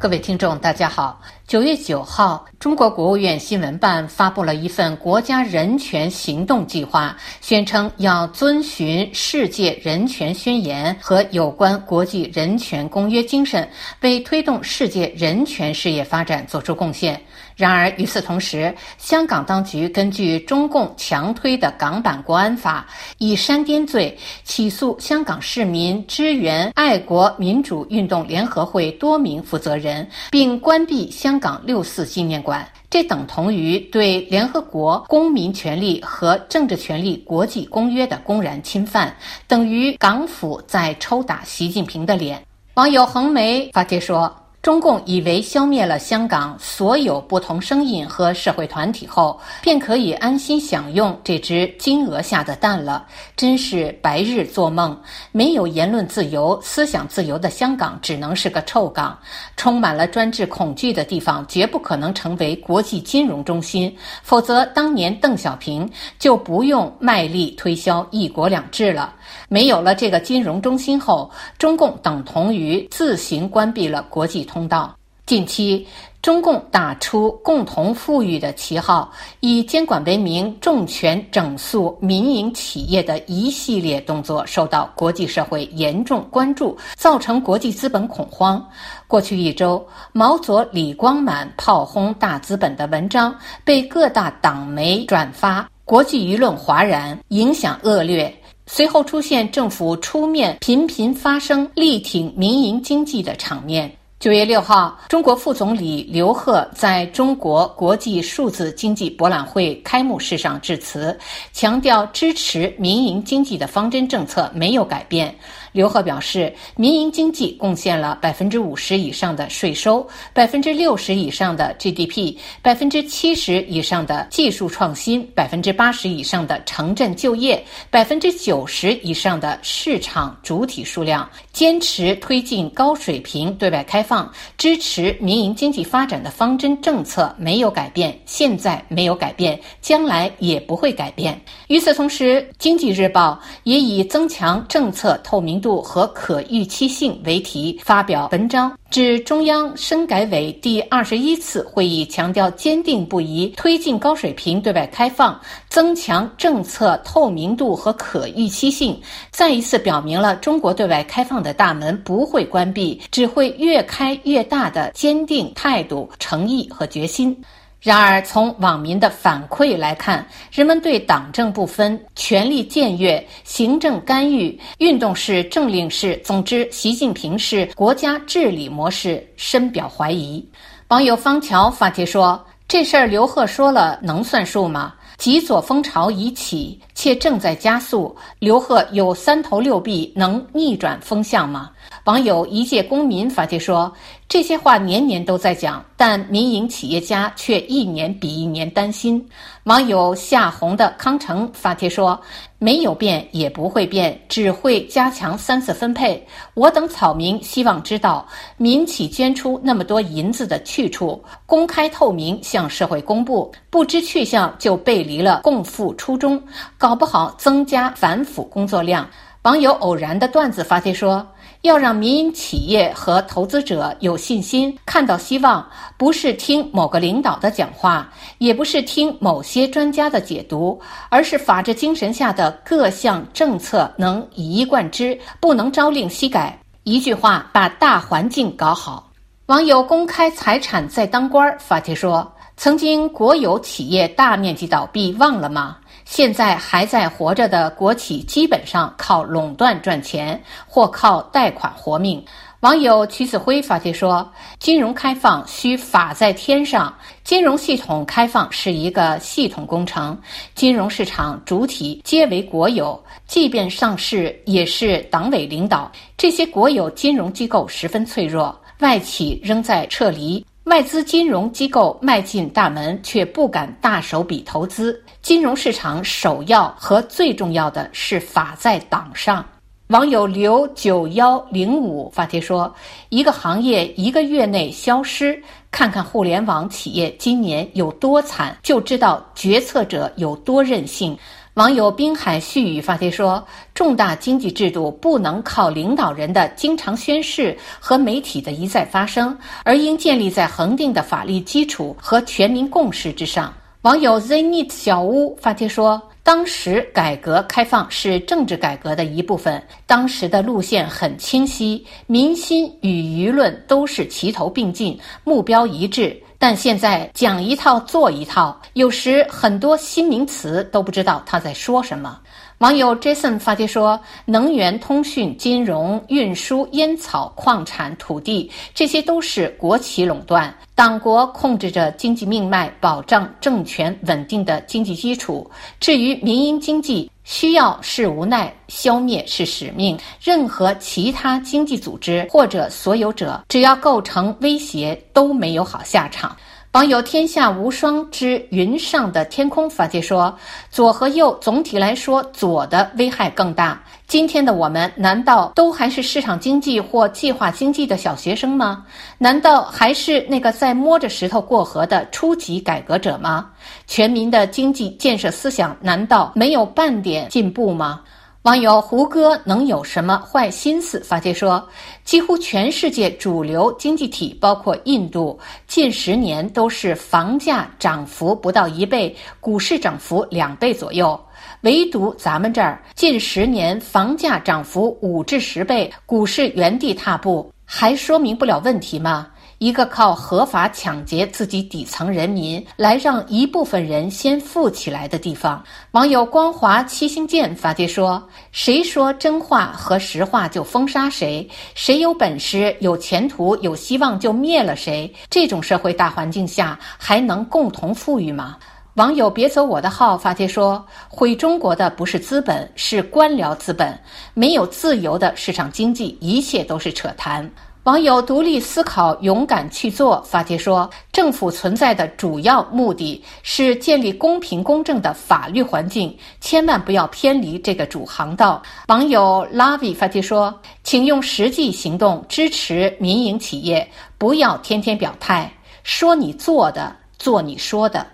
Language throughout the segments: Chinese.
各位听众，大家好。九月九号，中国国务院新闻办发布了一份国家人权行动计划，宣称要遵循世界人权宣言和有关国际人权公约精神，为推动世界人权事业发展作出贡献。然而，与此同时，香港当局根据中共强推的港版国安法，以煽颠罪起诉香港市民支援爱国民主运动联合会多名负责人，并关闭香港六四纪念馆。这等同于对联合国公民权利和政治权利国际公约的公然侵犯，等于港府在抽打习近平的脸。网友横眉发帖说。中共以为消灭了香港所有不同声音和社会团体后，便可以安心享用这只金额下的蛋了，真是白日做梦。没有言论自由、思想自由的香港，只能是个臭港。充满了专制恐惧的地方，绝不可能成为国际金融中心。否则，当年邓小平就不用卖力推销“一国两制”了。没有了这个金融中心后，中共等同于自行关闭了国际。通道。近期，中共打出“共同富裕”的旗号，以监管为名，重拳整肃民营企业的一系列动作受到国际社会严重关注，造成国际资本恐慌。过去一周，毛左李光满炮轰大资本的文章被各大党媒转发，国际舆论哗然，影响恶劣。随后出现政府出面频频发声力挺民营经济的场面。九月六号，中国副总理刘鹤在中国国际数字经济博览会开幕式上致辞，强调支持民营经济的方针政策没有改变。刘鹤表示，民营经济贡献了百分之五十以上的税收，百分之六十以上的 GDP，百分之七十以上的技术创新，百分之八十以上的城镇就业，百分之九十以上的市场主体数量。坚持推进高水平对外开放，支持民营经济发展的方针政策没有改变，现在没有改变，将来也不会改变。与此同时，《经济日报》也以增强政策透明度和可预期性为题发表文章。指中央深改委第二十一次会议强调坚定不移推进高水平对外开放，增强政策透明度和可预期性，再一次表明了中国对外开放的大门不会关闭，只会越开越大的坚定态度、诚意和决心。然而，从网民的反馈来看，人们对党政不分、权力僭越、行政干预、运动式、政令式，总之，习近平式国家治理模式深表怀疑。网友方桥发帖说：“这事儿刘鹤说了能算数吗？极左风潮已起，且正在加速。刘鹤有三头六臂，能逆转风向吗？”网友一介公民发帖说：“这些话年年都在讲，但民营企业家却一年比一年担心。”网友夏红的康城发帖说：“没有变也不会变，只会加强三次分配。我等草民希望知道民企捐出那么多银子的去处，公开透明向社会公布。不知去向就背离了共富初衷，搞不好增加反腐工作量。”网友偶然的段子发帖说。要让民营企业和投资者有信心、看到希望，不是听某个领导的讲话，也不是听某些专家的解读，而是法治精神下的各项政策能一以贯之，不能朝令夕改。一句话，把大环境搞好。网友公开财产在当官发帖说：“曾经国有企业大面积倒闭，忘了吗？”现在还在活着的国企，基本上靠垄断赚钱，或靠贷款活命。网友曲子辉发帖说：“金融开放需法在天上，金融系统开放是一个系统工程，金融市场主体皆为国有，即便上市也是党委领导。这些国有金融机构十分脆弱，外企仍在撤离。”外资金融机构迈进大门，却不敢大手笔投资。金融市场首要和最重要的是法在党上。网友刘九幺零五发帖说：“一个行业一个月内消失，看看互联网企业今年有多惨，就知道决策者有多任性。”网友滨海絮语发帖说：“重大经济制度不能靠领导人的经常宣誓和媒体的一再发声，而应建立在恒定的法律基础和全民共识之上。”网友 Zenit 小屋发帖说：“当时改革开放是政治改革的一部分，当时的路线很清晰，民心与舆论都是齐头并进，目标一致。”但现在讲一套做一套，有时很多新名词都不知道他在说什么。网友 Jason 发帖说：“能源、通讯、金融、运输、烟草、矿产、土地，这些都是国企垄断，党国控制着经济命脉，保障政权稳定的经济基础。至于民营经济。”需要是无奈，消灭是使命。任何其他经济组织或者所有者，只要构成威胁，都没有好下场。网友“天下无双之云上的天空”发帖说：“左和右，总体来说，左的危害更大。今天的我们，难道都还是市场经济或计划经济的小学生吗？难道还是那个在摸着石头过河的初级改革者吗？全民的经济建设思想，难道没有半点进步吗？”网友胡歌能有什么坏心思？发帖说，几乎全世界主流经济体，包括印度，近十年都是房价涨幅不到一倍，股市涨幅两倍左右，唯独咱们这儿近十年房价涨幅五至十倍，股市原地踏步，还说明不了问题吗？一个靠合法抢劫自己底层人民，来让一部分人先富起来的地方。网友光华七星剑发帖说：“谁说真话和实话就封杀谁？谁有本事、有前途、有希望就灭了谁？这种社会大环境下还能共同富裕吗？”网友别走我的号发帖说：“毁中国的不是资本，是官僚资本。没有自由的市场经济，一切都是扯淡。”网友独立思考，勇敢去做。发帖说，政府存在的主要目的是建立公平公正的法律环境，千万不要偏离这个主航道。网友 Lavi 发帖说，请用实际行动支持民营企业，不要天天表态，说你做的，做你说的。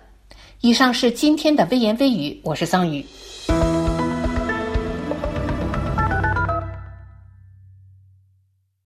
以上是今天的微言微语，我是桑宇。